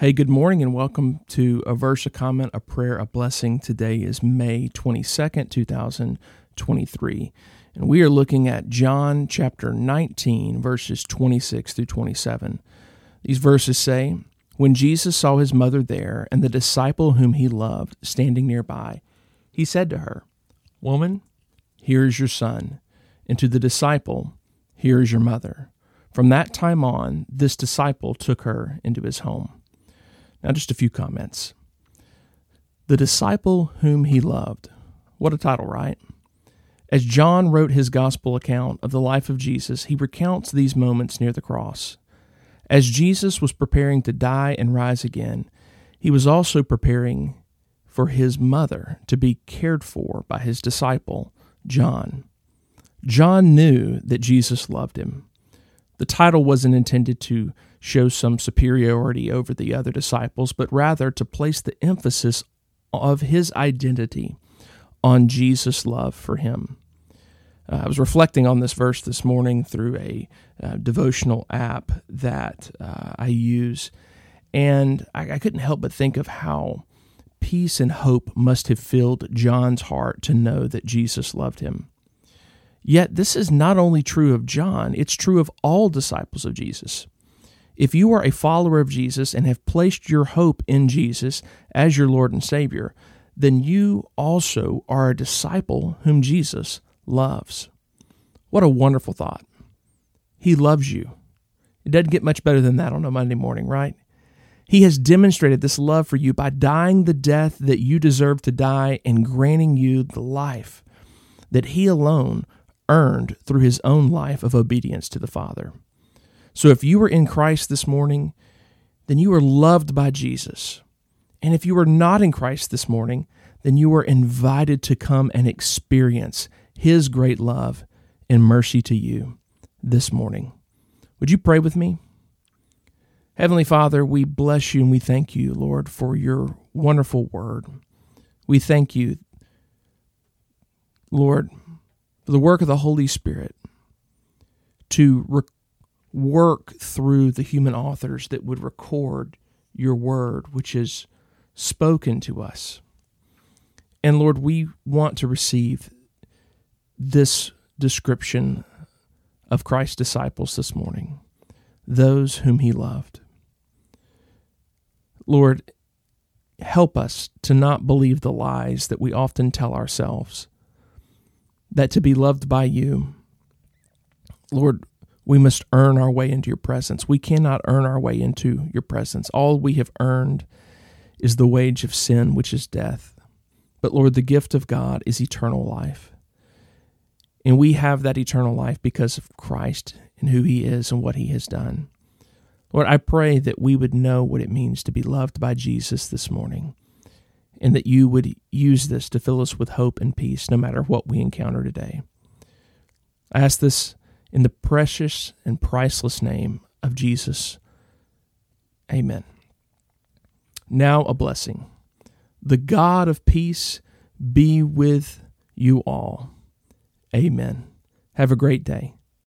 Hey, good morning and welcome to a verse, a comment, a prayer, a blessing. Today is May 22nd, 2023. And we are looking at John chapter 19, verses 26 through 27. These verses say, When Jesus saw his mother there and the disciple whom he loved standing nearby, he said to her, Woman, here is your son. And to the disciple, Here is your mother. From that time on, this disciple took her into his home. Now, just a few comments. The disciple whom he loved. What a title, right? As John wrote his gospel account of the life of Jesus, he recounts these moments near the cross. As Jesus was preparing to die and rise again, he was also preparing for his mother to be cared for by his disciple, John. John knew that Jesus loved him. The title wasn't intended to show some superiority over the other disciples, but rather to place the emphasis of his identity on Jesus' love for him. Uh, I was reflecting on this verse this morning through a uh, devotional app that uh, I use, and I, I couldn't help but think of how peace and hope must have filled John's heart to know that Jesus loved him. Yet, this is not only true of John, it's true of all disciples of Jesus. If you are a follower of Jesus and have placed your hope in Jesus as your Lord and Savior, then you also are a disciple whom Jesus loves. What a wonderful thought. He loves you. It doesn't get much better than that on a Monday morning, right? He has demonstrated this love for you by dying the death that you deserve to die and granting you the life that He alone earned through his own life of obedience to the Father. So if you are in Christ this morning, then you are loved by Jesus. And if you are not in Christ this morning, then you are invited to come and experience his great love and mercy to you this morning. Would you pray with me? Heavenly Father, we bless you and we thank you, Lord, for your wonderful word. We thank you, Lord, for the work of the Holy Spirit to work through the human authors that would record your word, which is spoken to us. And Lord, we want to receive this description of Christ's disciples this morning, those whom he loved. Lord, help us to not believe the lies that we often tell ourselves that to be loved by you, Lord, we must earn our way into your presence. We cannot earn our way into your presence. All we have earned is the wage of sin, which is death. But Lord, the gift of God is eternal life. And we have that eternal life because of Christ and who he is and what he has done. Lord, I pray that we would know what it means to be loved by Jesus this morning and that you would use this to fill us with hope and peace no matter what we encounter today. I ask this in the precious and priceless name of Jesus. Amen. Now a blessing. The God of peace be with you all. Amen. Have a great day.